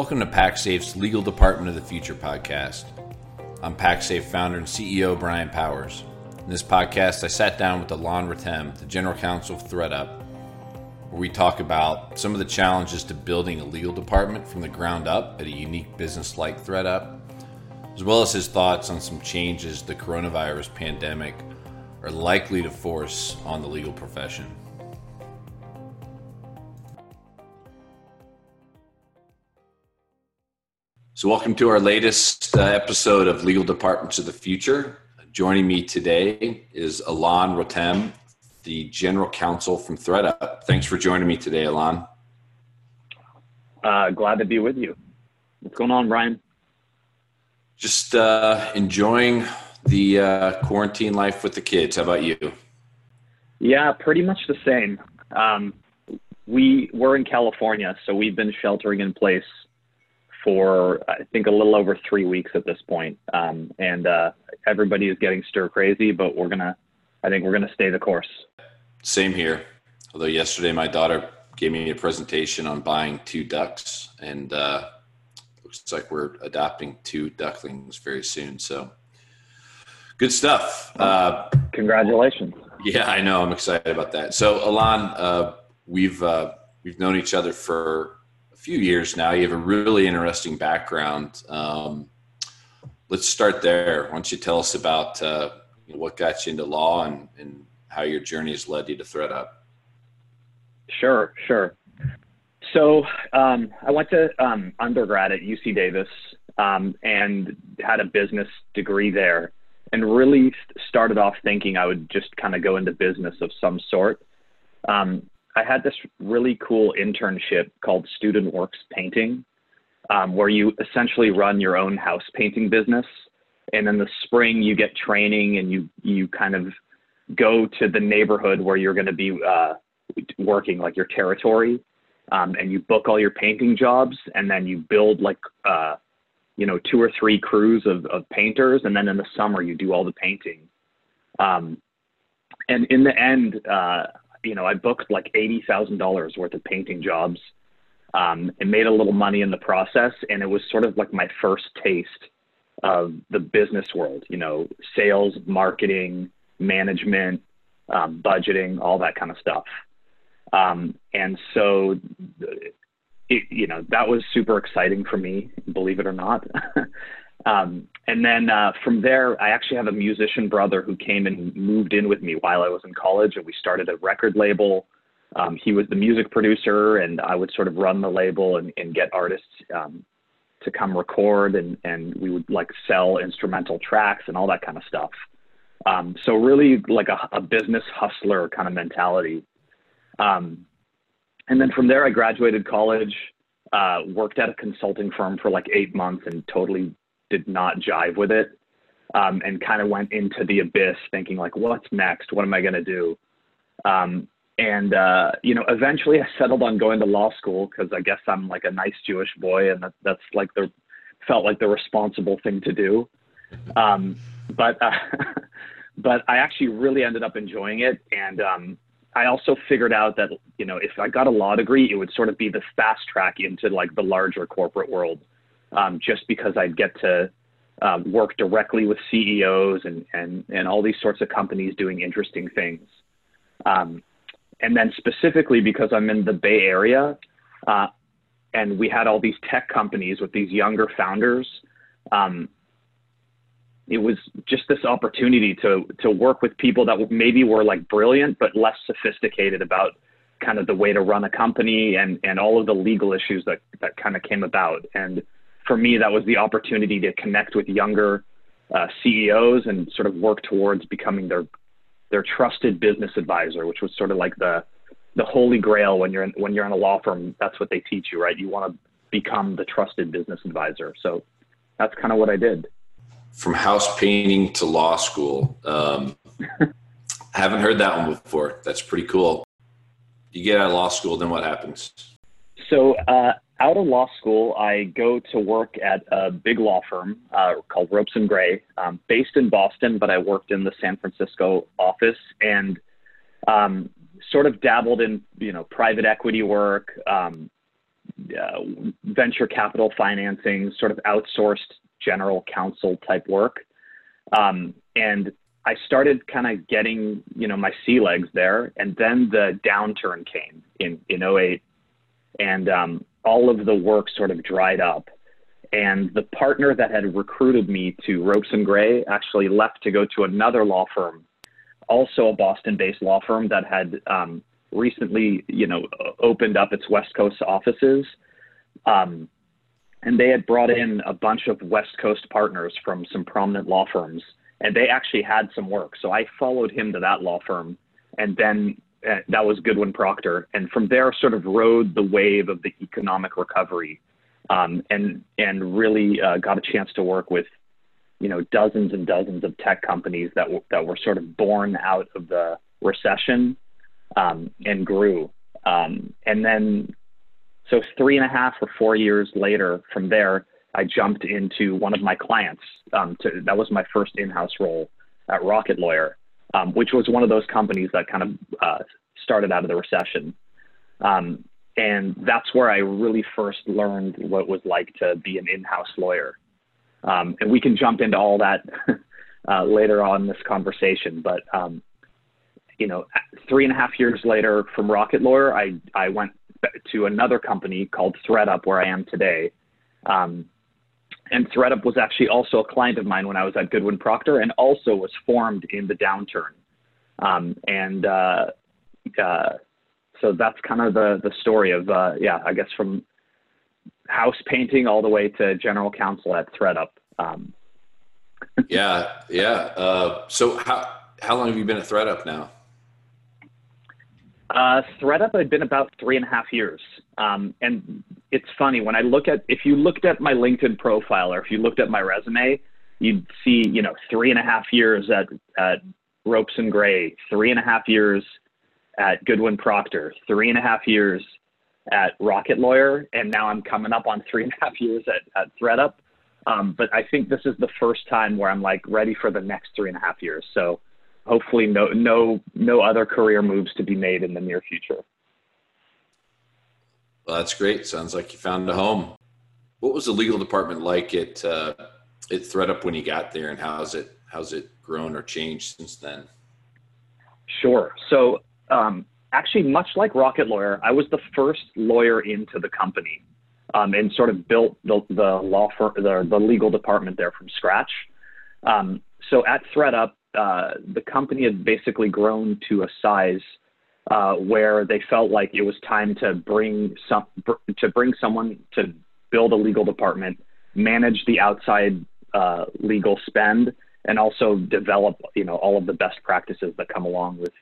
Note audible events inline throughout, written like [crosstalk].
Welcome to PactSafe's Legal Department of the Future podcast. I'm PactSafe founder and CEO Brian Powers. In this podcast, I sat down with Alon Rotem, the general counsel of ThredUp, where we talk about some of the challenges to building a legal department from the ground up at a unique business like ThredUp, as well as his thoughts on some changes the coronavirus pandemic are likely to force on the legal profession. So, welcome to our latest uh, episode of Legal Departments of the Future. Joining me today is Alon Rotem, the General Counsel from ThredUp. Thanks for joining me today, Alon. Uh, glad to be with you. What's going on, Brian? Just uh, enjoying the uh, quarantine life with the kids. How about you? Yeah, pretty much the same. Um, we we're in California, so we've been sheltering in place for I think a little over three weeks at this point. Um, and uh, everybody is getting stir crazy, but we're gonna, I think we're gonna stay the course. Same here. Although yesterday my daughter gave me a presentation on buying two ducks, and uh, looks like we're adopting two ducklings very soon. So good stuff. Uh, Congratulations. Yeah, I know. I'm excited about that. So Alon, uh, we've uh, we've known each other for few years now. You have a really interesting background. Um, let's start there. Why don't you tell us about uh, what got you into law and, and how your journey has led you to ThredUp? Sure, sure. So um, I went to um, undergrad at UC Davis um, and had a business degree there, and really started off thinking I would just kind of go into business of some sort. Um, I had this really cool internship called Student Works Painting, um, where you essentially run your own house painting business. And in the spring, you get training and you you kind of go to the neighborhood where you're going to be uh, working, like your territory, um, and you book all your painting jobs, and then you build like uh, you know two or three crews of, of painters, and then in the summer you do all the painting. Um, and in the end, uh, you know, I booked like eighty thousand dollars worth of painting jobs, um, and made a little money in the process. And it was sort of like my first taste of the business world. You know, sales, marketing, management, um, budgeting, all that kind of stuff. Um, and so, it, you know, that was super exciting for me, believe it or not. [laughs] Um, and then uh, from there, I actually have a musician brother who came and moved in with me while I was in college, and we started a record label. Um, he was the music producer, and I would sort of run the label and, and get artists um, to come record, and, and we would like sell instrumental tracks and all that kind of stuff. Um, so really like a, a, business hustler kind of mentality. Um, and then from there, I graduated college, uh, worked at a consulting firm for like eight months, and totally did not jive with it um, and kind of went into the abyss thinking like what's next? What am i going to do? Um, and uh, you know eventually i settled on going to law school because i guess i'm like a nice jewish boy and that, that's like the felt like the responsible thing to do. Um, but uh, [laughs] but i actually really ended up enjoying it and um, i also figured out that you know if i got a law degree it would sort of be the fast track into like the larger corporate world um, just because I'd get to um, work directly with CEOs and, and, and all these sorts of companies doing interesting things. Um, and then specifically because I'm in the Bay Area uh, and we had all these tech companies with these younger founders, um, it was just this opportunity to to work with people that maybe were like brilliant but less sophisticated about kind of the way to run a company and and all of the legal issues that that kind of came about and for me, that was the opportunity to connect with younger uh, CEOs and sort of work towards becoming their their trusted business advisor, which was sort of like the the holy grail when you're in, when you're in a law firm. That's what they teach you, right? You want to become the trusted business advisor. So that's kind of what I did. From house painting to law school. Um, [laughs] haven't heard that one before. That's pretty cool. You get out of law school, then what happens? So uh, out of law school, I go to work at a big law firm uh, called Ropes and Gray, um, based in Boston, but I worked in the San Francisco office and um, sort of dabbled in you know private equity work, um, uh, venture capital financing, sort of outsourced general counsel type work. Um, and I started kind of getting, you know, my sea legs there. And then the downturn came in, in 08 and um, all of the work sort of dried up. And the partner that had recruited me to Ropes and Gray actually left to go to another law firm, also a Boston-based law firm that had um, recently, you know, opened up its West Coast offices. Um, and they had brought in a bunch of West Coast partners from some prominent law firms, and they actually had some work. So I followed him to that law firm, and then that was Goodwin Procter, and from there sort of rode the wave of the economic recovery, um, and and really uh, got a chance to work with, you know, dozens and dozens of tech companies that w- that were sort of born out of the recession, um, and grew. Um, and then so three and a half or four years later from there, I jumped into one of my clients. Um, to, that was my first in-house role at Rocket Lawyer, um, which was one of those companies that kind of uh, started out of the recession. Um, and that's where I really first learned what it was like to be an in-house lawyer. Um, and we can jump into all that [laughs] uh, later on in this conversation. But um, you know, three and a half years later from Rocket Lawyer, I I went to another company called ThredUp, where I am today. Um, and ThredUp was actually also a client of mine when I was at Goodwin Procter, and also was formed in the downturn. Um, and uh, uh, so that's kind of the the story of uh, yeah, I guess from house painting all the way to general counsel at ThredUp. Um, [laughs] yeah, yeah. Uh, so how how long have you been at ThredUp now? Uh, ThredUp had been about three and a half years. Um, and it's funny when I look at, if you looked at my LinkedIn profile or if you looked at my resume, you'd see, you know, three and a half years at, at Ropes and Gray, three and a half years at Goodwin Procter, three and a half years at Rocket Lawyer, and now I'm coming up on three and a half years at, at ThredUp. Um, but I think this is the first time where I'm like ready for the next three and a half years. So hopefully no no no other career moves to be made in the near future. Well, that's great. Sounds like you found a home. What was the legal department like at uh, at ThredUp when you got there, and how's it how's it grown or changed since then? Sure. So um, actually, much like Rocket Lawyer, I was the first lawyer into the company um, and sort of built the, the law firm, the, the legal department there from scratch. Um, so at ThredUp, uh, the company had basically grown to a size uh, where they felt like it was time to bring some to bring someone to build a legal department, manage the outside uh, legal spend, and also develop you know all of the best practices that come along with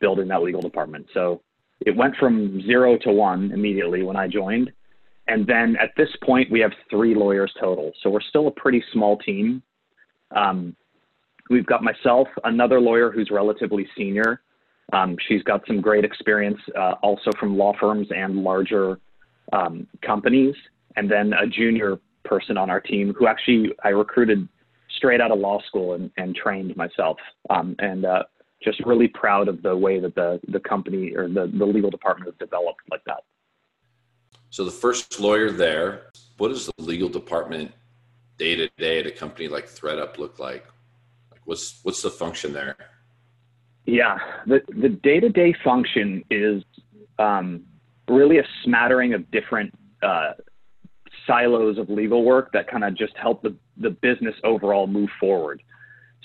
building that legal department. So it went from zero to one immediately when I joined. And then at this point, we have three lawyers total. So we're still a pretty small team. Um, We've got myself, another lawyer who's relatively senior. Um, she's got some great experience uh, also from law firms and larger um, companies. And then a junior person on our team who actually I recruited straight out of law school and, and trained myself. Um, and uh, just really proud of the way that the, the company or the, the legal department has developed like that. So the first lawyer there, what does the legal department day to day at a company like ThredUp look like? What's what's the function there? Yeah, the the day to day function is um, really a smattering of different uh, silos of legal work that kind of just help the the business overall move forward.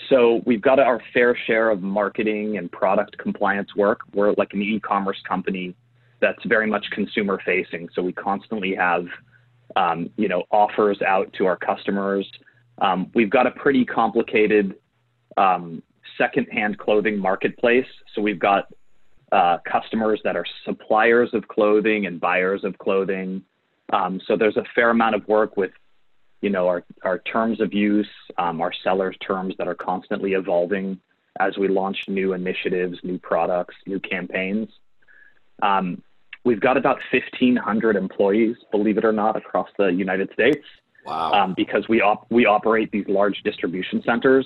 So we've got our fair share of marketing and product compliance work. We're like an e-commerce company that's very much consumer facing. So we constantly have, um, you know, offers out to our customers. Um, we've got a pretty complicated um, secondhand clothing marketplace. So we've got uh, customers that are suppliers of clothing and buyers of clothing. Um, so there's a fair amount of work with, you know, our, our terms of use, um, our sellers' terms that are constantly evolving as we launch new initiatives, new products, new campaigns. Um, we've got about 1,500 employees, believe it or not, across the United States. Wow. Um, because we op- we operate these large distribution centers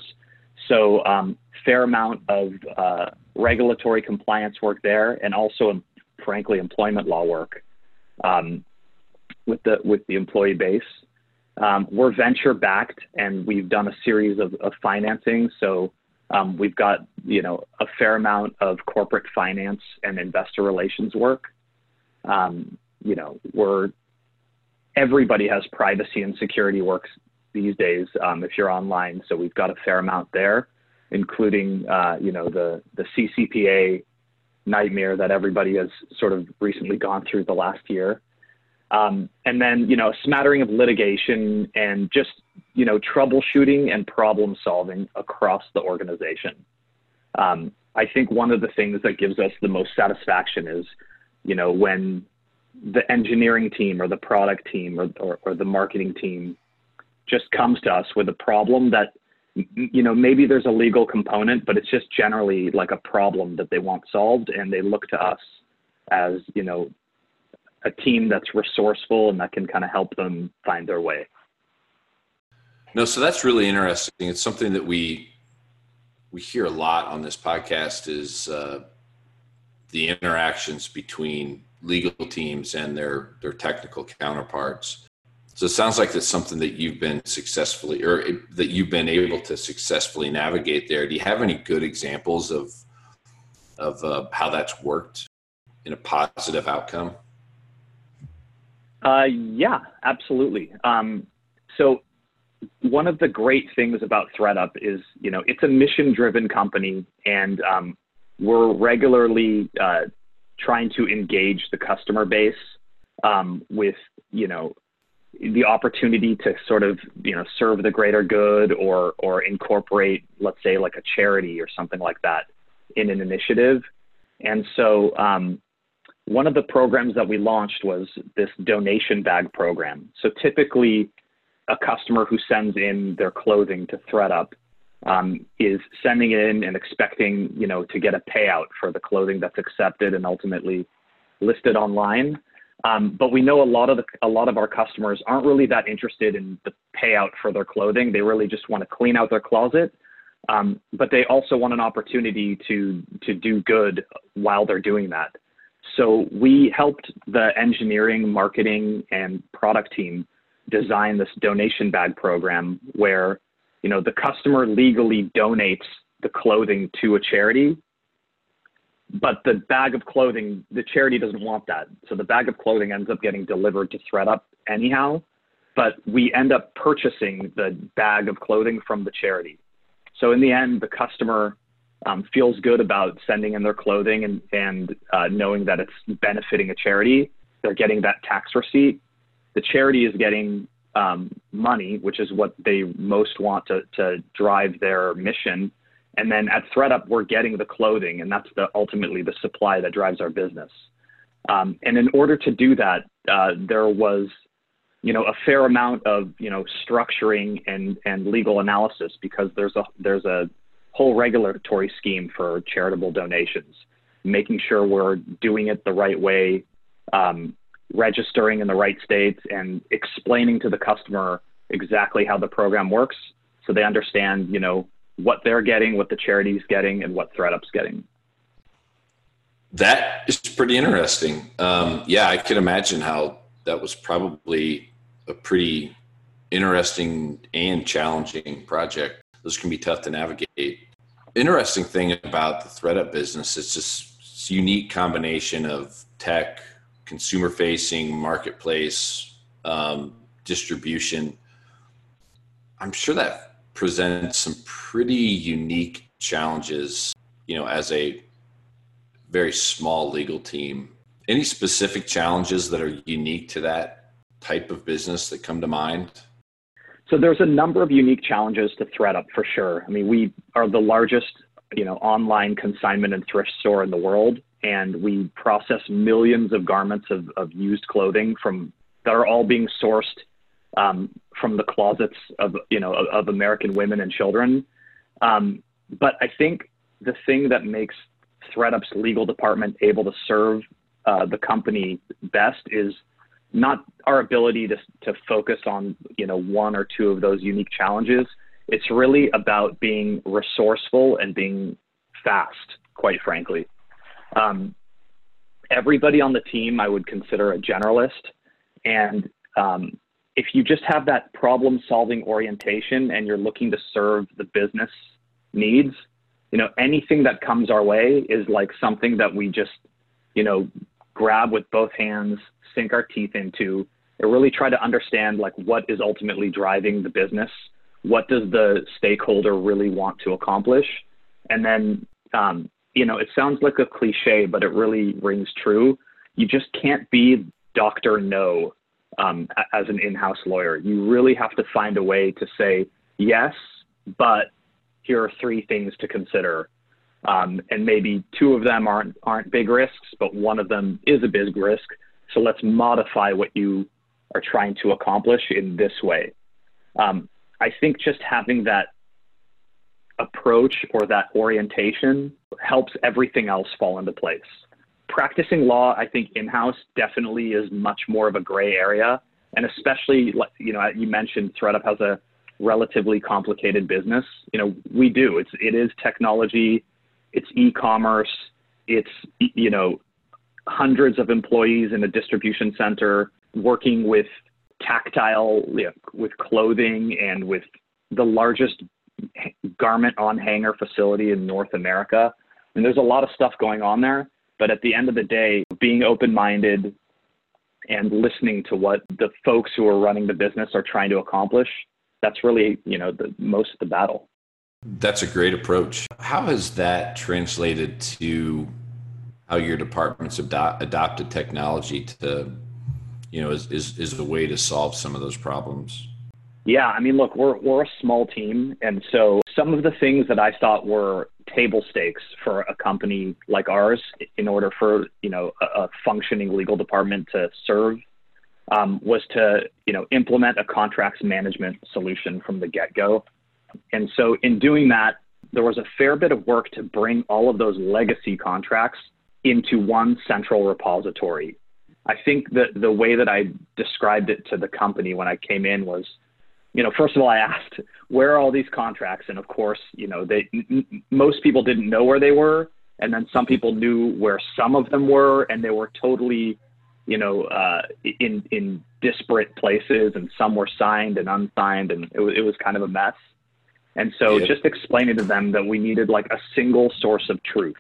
so um, fair amount of uh, regulatory compliance work there, and also, frankly, employment law work. Um, with the with the employee base. Um, we're venture backed, and we've done a series of, of financing. So um, we've got you know a fair amount of corporate finance and investor relations work. Um, you know, we're everybody has privacy and security works these days um, if you're online. So we've got a fair amount there, including uh, you know the the CCPA nightmare that everybody has sort of recently gone through the last year. Um, and then, you know, a smattering of litigation and just, you know, troubleshooting and problem solving across the organization. Um, I think one of the things that gives us the most satisfaction is, you know, when the engineering team or the product team or, or, or the marketing team just comes to us with a problem that, you know, maybe there's a legal component, but it's just generally like a problem that they want solved, and they look to us as, you know, a team that's resourceful and that can kind of help them find their way. No, so that's really interesting. It's something that we we hear a lot on this podcast is uh, the interactions between legal teams and their their technical counterparts. So it sounds like that's something that you've been successfully or that you've been able to successfully navigate there. Do you have any good examples of of uh, how that's worked in a positive outcome? Uh, yeah, absolutely. Um, so one of the great things about ThredUp is, you know, it's a mission-driven company, and um, we're regularly uh, trying to engage the customer base um, with, you know, the opportunity to sort of, you know, serve the greater good or or incorporate, let's say, like a charity or something like that in an initiative. And so, um, one of the programs that we launched was this donation bag program. So typically, a customer who sends in their clothing to ThredUp um, is sending it in and expecting, you know, to get a payout for the clothing that's accepted and ultimately listed online. Um, but we know a lot of the, a lot of our customers aren't really that interested in the payout for their clothing. They really just want to clean out their closet, um, but they also want an opportunity to to do good while they're doing that. So we helped the engineering, marketing, and product team design this donation bag program where, you know, the customer legally donates the clothing to a charity, but the bag of clothing, the charity doesn't want that. So the bag of clothing ends up getting delivered to ThredUp anyhow, but we end up purchasing the bag of clothing from the charity. So in the end, the customer um, feels good about sending in their clothing and, and uh, knowing that it's benefiting a charity. They're getting that tax receipt. The charity is getting um, money, which is what they most want to, to drive their mission. And then at ThredUp, we're getting the clothing, and that's the ultimately the supply that drives our business. Um, and in order to do that, uh, there was, you know, a fair amount of you know structuring and and legal analysis because there's a there's a whole regulatory scheme for charitable donations, making sure we're doing it the right way, um, registering in the right states, and explaining to the customer exactly how the program works so they understand, you know, what they're getting, what the charity's getting, and what ThredUp's getting. That is pretty interesting. Um, yeah, I can imagine how that was probably a pretty interesting and challenging project. Those can be tough to navigate interesting thing about the ThredUp business it's just this unique combination of tech, consumer facing, marketplace, um, distribution. I'm sure that presents some pretty unique challenges, you know, as a very small legal team. Any specific challenges that are unique to that type of business that come to mind? So there's a number of unique challenges to ThredUp for sure. I mean, we are the largest, you know, online consignment and thrift store in the world, and we process millions of garments of, of used clothing from that are all being sourced um, from the closets of you know of, of American women and children. Um, but I think the thing that makes ThredUp's legal department able to serve uh, the company best is not our ability to, to focus on you know one or two of those unique challenges. It's really about being resourceful and being fast quite frankly. Um, everybody on the team i would consider a generalist. And um, if you just have that problem solving orientation and you're looking to serve the business needs, you know, anything that comes our way is like something that we just, you know, grab with both hands, sink our teeth into, and really try to understand like what is ultimately driving the business, what does the stakeholder really want to accomplish, and then, um, you know, it sounds like a cliche, but it really rings true. You just can't be Doctor No um, as an in-house lawyer. You really have to find a way to say yes, but here are three things to consider. Um, and maybe two of them aren't aren't big risks, but one of them is a big risk. So let's modify what you are trying to accomplish in this way. Um, I think just having that approach or that orientation helps everything else fall into place. Practicing law, I think in-house definitely is much more of a gray area, and especially, you know, you mentioned ThredUp has a relatively complicated business. You know, we do. It's it is technology, it's e-commerce, it's you know hundreds of employees in a distribution center working with tactile you know, with clothing and with the largest garment on hanger facility in North America. And there's a lot of stuff going on there. But at the end of the day, being open minded and listening to what the folks who are running the business are trying to accomplish that's really you know the most of the battle. That's a great approach. How has that translated to how your departments adopt, adopted technology to you know is, is is a way to solve some of those problems? Yeah i mean look we're we're a small team and so some of the things that i thought were table stakes for a company like ours in order for you know a, a functioning legal department to serve um, was to you know implement a contracts management solution from the get-go. And so in doing that, there was a fair bit of work to bring all of those legacy contracts into one central repository. I think that the way that I described it to the company when I came in was, you know, first of all, I asked where are all these contracts, and of course, you know, they m- most people didn't know where they were, and then some people knew where some of them were, and they were totally you know, uh, in in disparate places, and some were signed and unsigned, and it, it was kind of a mess. And so, just explaining to them that we needed like a single source of truth.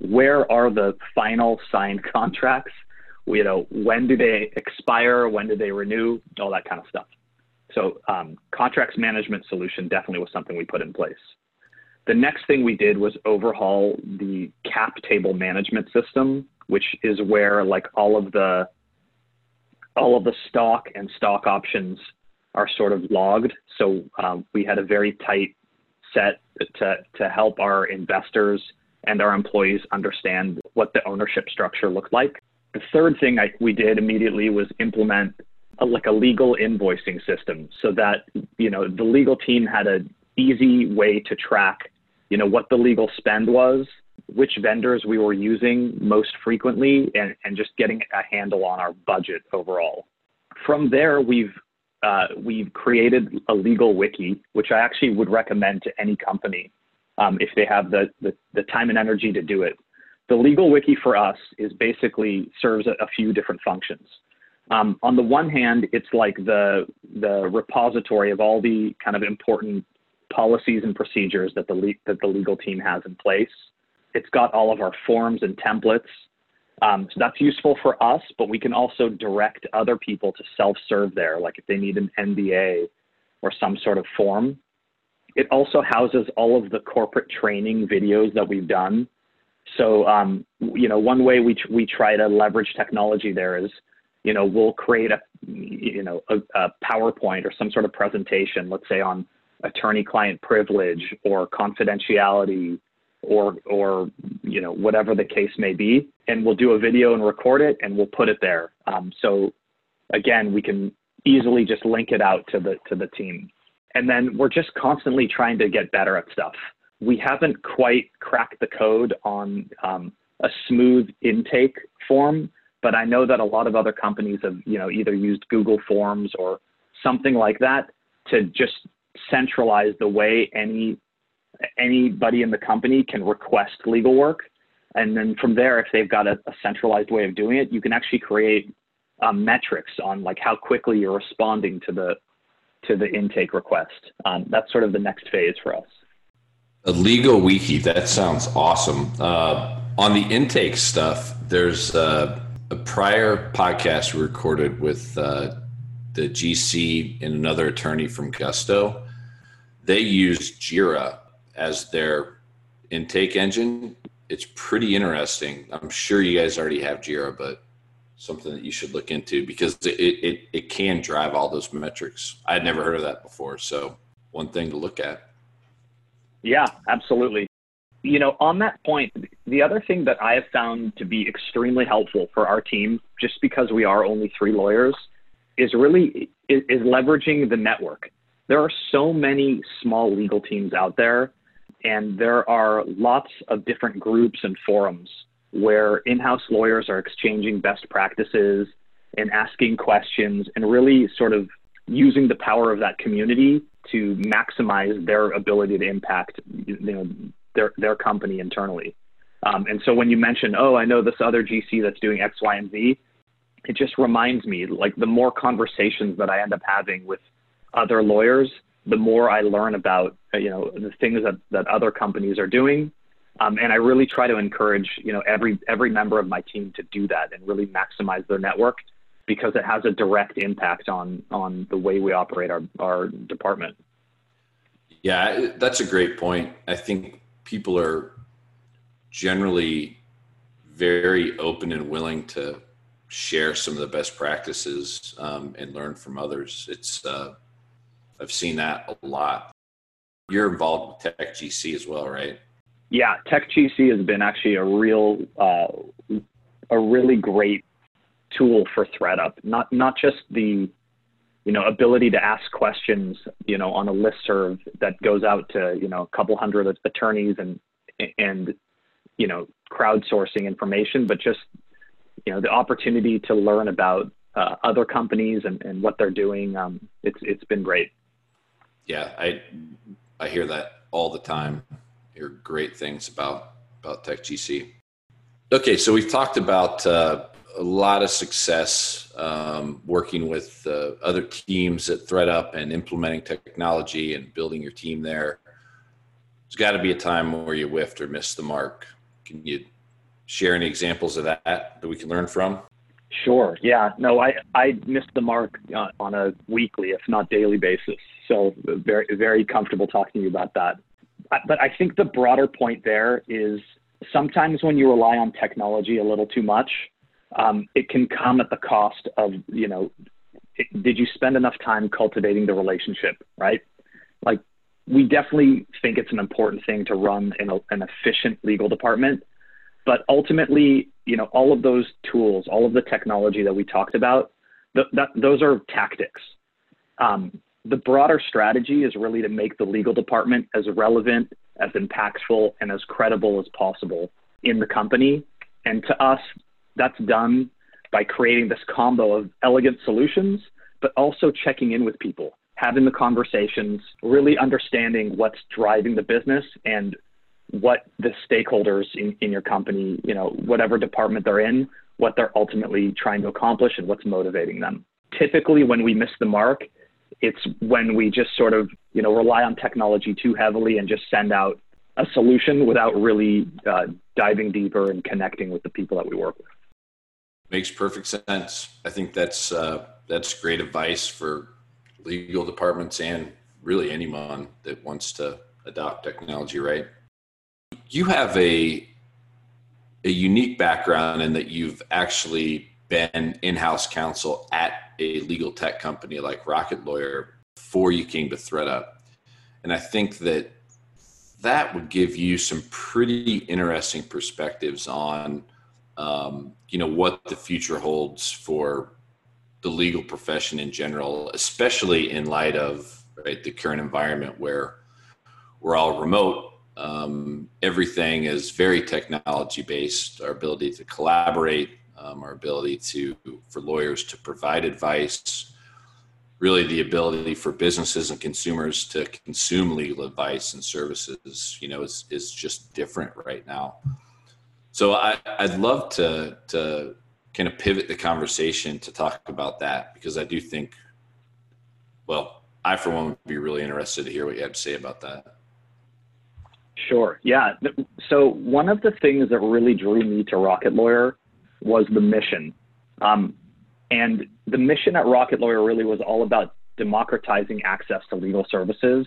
Where are the final signed [laughs] contracts? You know, when do they expire? When do they renew? All that kind of stuff. So, um, contracts management solution definitely was something we put in place. The next thing we did was overhaul the cap table management system which is where like all of the all of the stock and stock options are sort of logged. So um, we had a very tight set to to help our investors and our employees understand what the ownership structure looked like. The third thing I, we did immediately was implement a, like a legal invoicing system so that you know the legal team had an easy way to track you know what the legal spend was which vendors we were using most frequently and, and just getting a handle on our budget overall. From there, we've uh, we've created a legal wiki, which I actually would recommend to any company um, if they have the, the, the time and energy to do it. The legal wiki for us is basically serves a, a few different functions. Um, on the one hand, it's like the the repository of all the kind of important policies and procedures that the le- that the legal team has in place. It's got all of our forms and templates. Um, so that's useful for us, but we can also direct other people to self-serve there, like if they need an NDA or some sort of form. It also houses all of the corporate training videos that we've done. So, um, you know, one way we, we try to leverage technology there is, you know, we'll create a, you know, a, a PowerPoint or some sort of presentation, let's say on attorney-client privilege or confidentiality or or you know whatever the case may be and we'll do a video and record it and we'll put it there. Um, so again we can easily just link it out to the to the team. And then we're just constantly trying to get better at stuff. We haven't quite cracked the code on um, a smooth intake form but i know that a lot of other companies have you know either used google forms or something like that to just centralize the way any anybody in the company can request legal work. And then from there, if they've got a, a, centralized way of doing it, you can actually create um, metrics on like how quickly you're responding to the to the intake request. Um, that's sort of the next phase for us. A legal wiki. That sounds awesome. Uh, on the intake stuff, there's uh, a prior podcast we recorded with uh, the GC and another attorney from Gusto. They use Jira as their intake engine. It's pretty interesting. I'm sure you guys already have Jira, but something that you should look into because it, it, it can drive all those metrics. I had never heard of that before. So one thing to look at. Yeah, absolutely. You know, on that point, the other thing that I have found to be extremely helpful for our team, just because we are only three lawyers, is really is, is leveraging the network. There are so many small legal teams out there, and there are lots of different groups and forums where in-house lawyers are exchanging best practices and asking questions and really sort of using the power of that community to maximize their ability to impact you know their their company internally. Um, and so when you mention, oh, I know this other GC that's doing X, Y, and Z, it just reminds me like the more conversations that I end up having with other lawyers, the more I learn about you know the things that that other companies are doing um, and I really try to encourage, you know, every every member of my team to do that and really maximize their network because it has a direct impact on on the way we operate our our department. Yeah, that's a great point. I think people are generally very open and willing to share some of the best practices um, and learn from others. It's uh, I've seen that a lot. You're involved with Tech GC as well, right? Yeah, TechGC has been actually a real, uh, a really great tool for ThredUp. Not not just the, you know, ability to ask questions, you know, on a list serve that goes out to you know a couple hundred attorneys and and you know crowdsourcing information, but just you know the opportunity to learn about uh, other companies and, and what they're doing. Um, it's it's been great. Yeah, I I hear that all the time hear great things about about Tech GC. Okay, so we've talked about uh, a lot of success um, working with uh, other teams at ThredUp and implementing technology and building your team there. There's got to be a time where you whiffed or missed the mark. Can you share any examples of that that we can learn from? Sure. Yeah. No, I, I missed the mark uh, on a weekly, if not daily basis. So very, very comfortable talking to you about that but I think the broader point there is sometimes when you rely on technology a little too much, um, it can come at the cost of, you know, did you spend enough time cultivating the relationship, right? Like, we definitely think it's an important thing to run a, an efficient legal department. But ultimately, you know, all of those tools, all of the technology that we talked about, th- that, those are tactics. Um, the broader strategy is really to make the legal department as relevant, as impactful, and as credible as possible in the company. And to us, that's done by creating this combo of elegant solutions, but also checking in with people, having the conversations, really understanding what's driving the business and what the stakeholders in, in your company, you know, whatever department they're in, what they're ultimately trying to accomplish and what's motivating them. Typically, when we miss the mark, it's when we just sort of you know rely on technology too heavily and just send out a solution without really uh, diving deeper and connecting with the people that we work with. Makes perfect sense. I think that's uh, that's great advice for legal departments and really anyone that wants to adopt technology. Right? You have a a unique background in that you've actually been in-house counsel at a legal tech company like Rocket Lawyer before you came to ThredUp. And I think that that would give you some pretty interesting perspectives on, um, you know, what the future holds for the legal profession in general, especially in light of right, the current environment where we're all remote. Um, everything is very technology based. Our ability to collaborate, um, our ability to for lawyers to provide advice really the ability for businesses and consumers to consume legal advice and services you know is, is just different right now so I, i'd love to to kind of pivot the conversation to talk about that because I do think, well, I for one would be really interested to hear what you have to say about that. Sure. Yeah. So one of the things that really drew me to Rocket Lawyer was the mission. Um, and the mission at Rocket Lawyer really was all about democratizing access to legal services.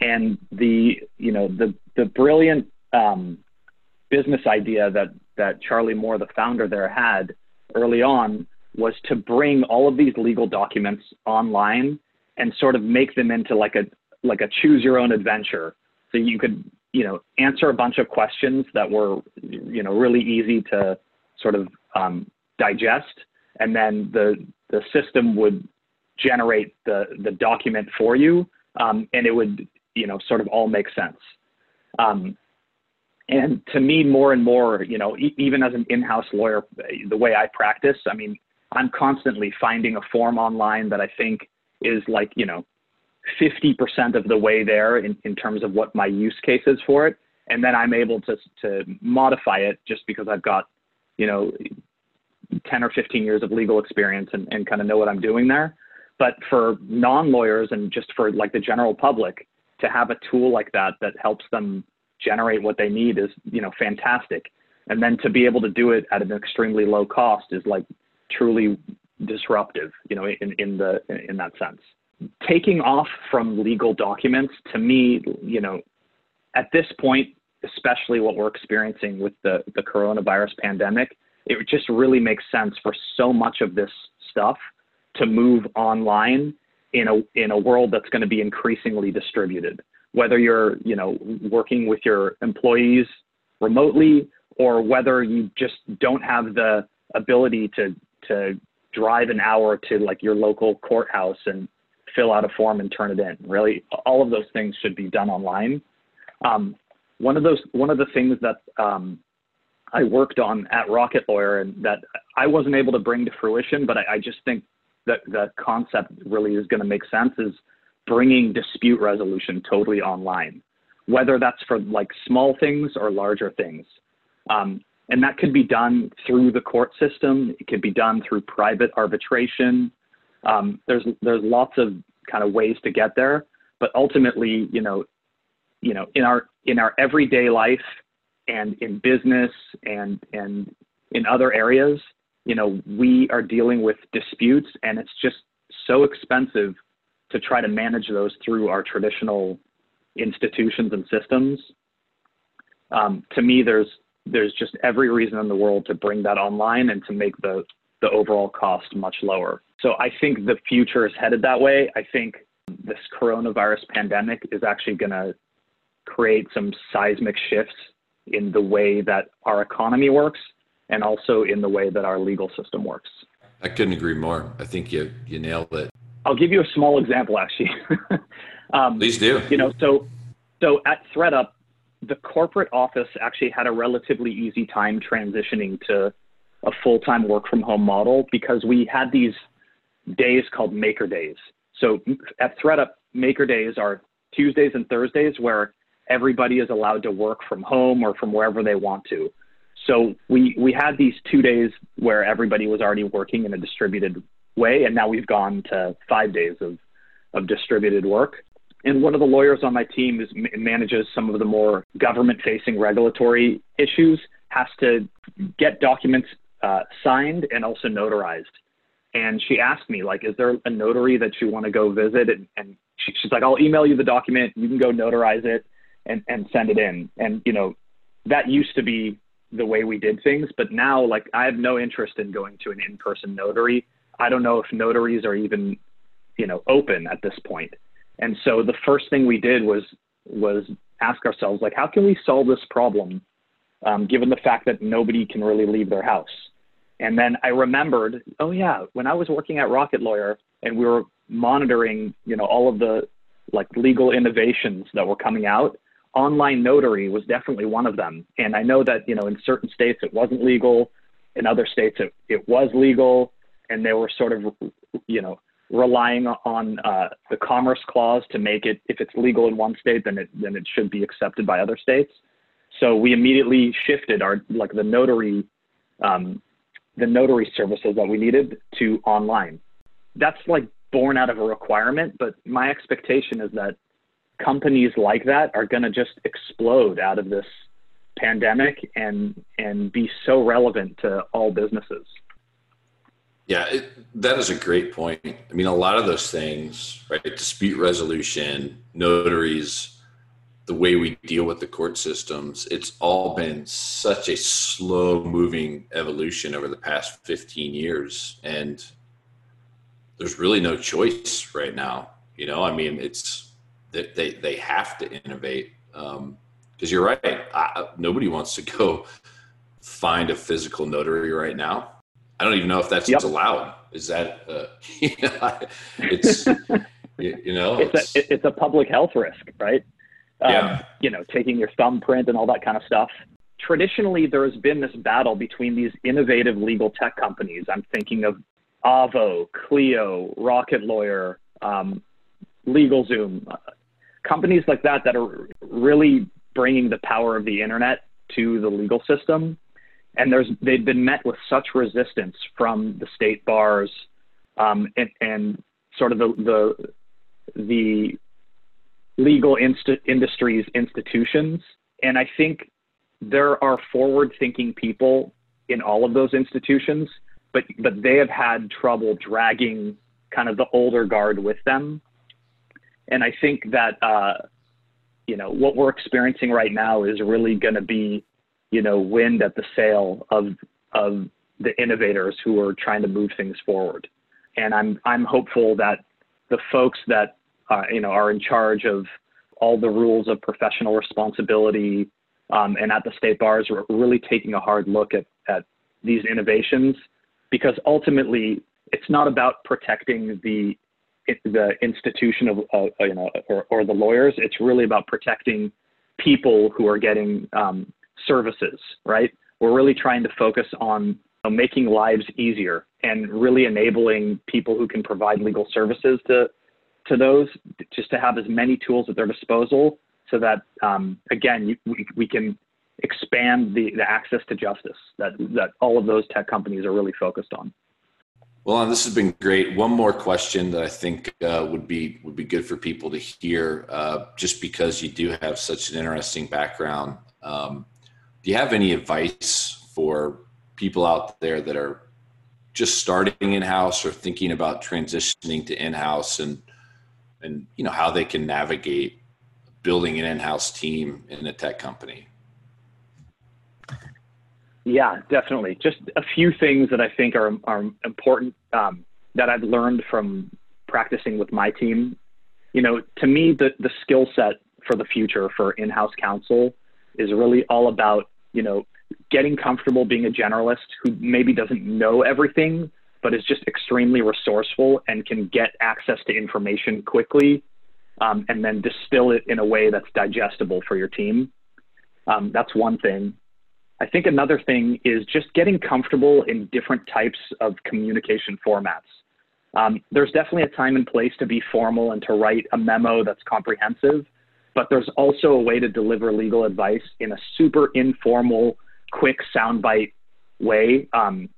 And the, you know, the, the brilliant um, business idea that, that Charlie Moore, the founder there, had early on was to bring all of these legal documents online and sort of make them into like a like a choose your own adventure. So you could you know answer a bunch of questions that were you know really easy to sort of um, digest, and then the the system would generate the the document for you, um, and it would you know sort of all make sense. Um, and to me, more and more, you know, e- even as an in-house lawyer, the way I practice, I mean, I'm constantly finding a form online that I think is like, you know, 50% of the way there in, in terms of what my use case is for it. And then I'm able to, to modify it just because I've got, you know, 10 or 15 years of legal experience and, and kind of know what I'm doing there. But for non lawyers and just for like the general public to have a tool like that that helps them generate what they need is, you know, fantastic. And then to be able to do it at an extremely low cost is like truly disruptive, you know, in, in the in that sense. Taking off from legal documents to me, you know, at this point, especially what we're experiencing with the, the coronavirus pandemic, it just really makes sense for so much of this stuff to move online in a in a world that's going to be increasingly distributed. Whether you're, you know, working with your employees remotely or whether you just don't have the ability to to drive an hour to like your local courthouse and fill out a form and turn it in. Really, all of those things should be done online. Um, one of those, one of the things that um, I worked on at Rocket Lawyer and that I wasn't able to bring to fruition, but I, I just think that the concept really is going to make sense is bringing dispute resolution totally online, whether that's for like small things or larger things. Um, and that could be done through the court system. It could be done through private arbitration. Um, there's there's lots of kind of ways to get there, but ultimately, you know, you know, in our in our everyday life and in business and and in other areas, you know, we are dealing with disputes, and it's just so expensive to try to manage those through our traditional institutions and systems. Um, to me, there's there's just every reason in the world to bring that online and to make the the overall cost much lower. So I think the future is headed that way. I think this coronavirus pandemic is actually going to create some seismic shifts in the way that our economy works and also in the way that our legal system works. I couldn't agree more. I think you you nailed it. I'll give you a small example actually. [laughs] um, Please do. You know, so so at ThredUp, the corporate office actually had a relatively easy time transitioning to a full-time work from home model because we had these days called maker days. So at ThredUp, maker days are Tuesdays and Thursdays where everybody is allowed to work from home or from wherever they want to. So we we had these two days where everybody was already working in a distributed way, and now we've gone to five days of of distributed work. And one of the lawyers on my team is manages some of the more government facing regulatory issues has to get documents uh, signed and also notarized. And she asked me like is there a notary that you want to go visit? And, and she, she's like i'll email you the document. You can go notarize it and, and send it in. And you know that used to be the way we did things but now like i have no interest in going to an in-person notary i don't know if notaries are even you know open at this point. and so the first thing we did was was ask ourselves like, how can we solve this problem, um, given the fact that nobody can really leave their house? And then I remembered, oh yeah, when I was working at Rocket Lawyer and we were monitoring, you know, all of the like legal innovations that were coming out, online notary was definitely one of them. And I know that, you know, in certain states it wasn't legal, in other states it, it was legal, and they were sort of, you know, relying on uh, the commerce clause to make it if it's legal in one state then it then it should be accepted by other states so we immediately shifted our like the notary um, the notary services that we needed to online. That's like born out of a requirement, but my expectation is that companies like that are going to just explode out of this pandemic and and be so relevant to all businesses. Yeah, it, that is a great point. I mean, a lot of those things, right? Dispute resolution, notaries, the way we deal with the court systems, it's all been such a slow moving evolution over the past 15 years. And there's really no choice right now. You know, I mean, it's they, they, they have to innovate. Um, because you're right. I, nobody wants to go find a physical notary right now I don't even know if that's yep. allowed. Is that uh, [laughs] you know, it's you know it's, it's, a it's a public health risk, right? Um, yeah. You know, taking your thumbprint and all that kind of stuff. Traditionally, there has been this battle between these innovative legal tech companies. I'm thinking of Avvo, Clio, Rocket Lawyer, um, LegalZoom, uh, companies like that that are really bringing the power of the internet to the legal system and there's they've been met with such resistance from the state bars um, and, and, sort of the the, the legal inst- industries institutions. And i think there are forward thinking people in all of those institutions but but they have had trouble dragging kind of the older guard with them. And i think that uh, you know what we're experiencing right now is really going to be you know, wind at the sail of of the innovators who are trying to move things forward. And I'm I'm hopeful that the folks that uh, you know are in charge of all the rules of professional responsibility um, and at the state bars are really taking a hard look at at these innovations because ultimately it's not about protecting the the institution of uh, you know or, or the lawyers. It's really about protecting people who are getting um, services, right? We're really trying to focus on you know, making lives easier and really enabling people who can provide legal services to to those just to have as many tools at their disposal so that um, again you, we, we can expand the, the access to justice that that all of those tech companies are really focused on. Well, this has been great. One more question that I think uh, would be would be good for people to hear, uh, just because you do have such an interesting background. Um, do you have any advice for people out there that are just starting in house or thinking about transitioning to in house and and you know how they can navigate building an in-house team in a tech company? Yeah definitely. Just a few things that i think are, are important um, that i've learned from practicing with my team. You know to me the, the skill set for the future for in-house counsel is really all about you know, getting comfortable being a generalist who maybe doesn't know everything, but is just extremely resourceful and can get access to information quickly um, and then distill it in a way that's digestible for your team. Um, that's one thing. I think another thing is just getting comfortable in different types of communication formats. Um, there's definitely a time and place to be formal and to write a memo that's comprehensive, but there's also a way to deliver legal advice in a super informal, quick soundbite way. Um,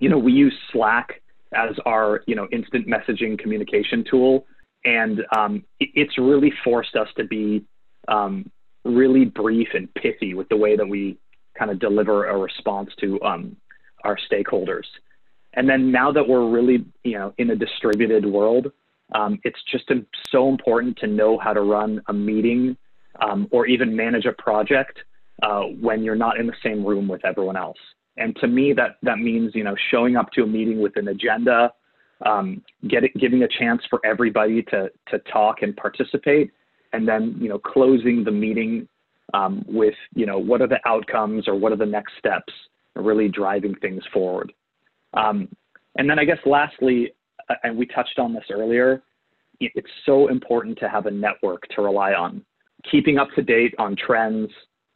you know, we use Slack as our you know instant messaging communication tool, and um, it's really forced us to be um, really brief and pithy with the way that we kind of deliver a response to um, our stakeholders. And then now that we're really you know in a distributed world, um, it's just so important to know how to run a meeting um, or even manage a project uh, when you're not in the same room with everyone else. And to me, that that means you know showing up to a meeting with an agenda, um, giving a chance for everybody to to talk and participate, and then you know closing the meeting um, with you know what are the outcomes or what are the next steps, really driving things forward. Um, and then I guess lastly, and we touched on this earlier, it's so important to have a network to rely on. Keeping up to date on trends,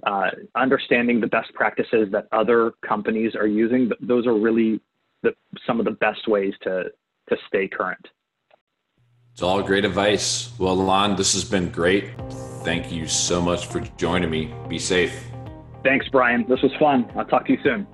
uh, understanding the best practices that other companies are using, those are really the, some of the best ways to, to stay current. It's all great advice. Well, Lon, this has been great. Thank you so much for joining me. Be safe. Thanks, Brian. This was fun. I'll talk to you soon.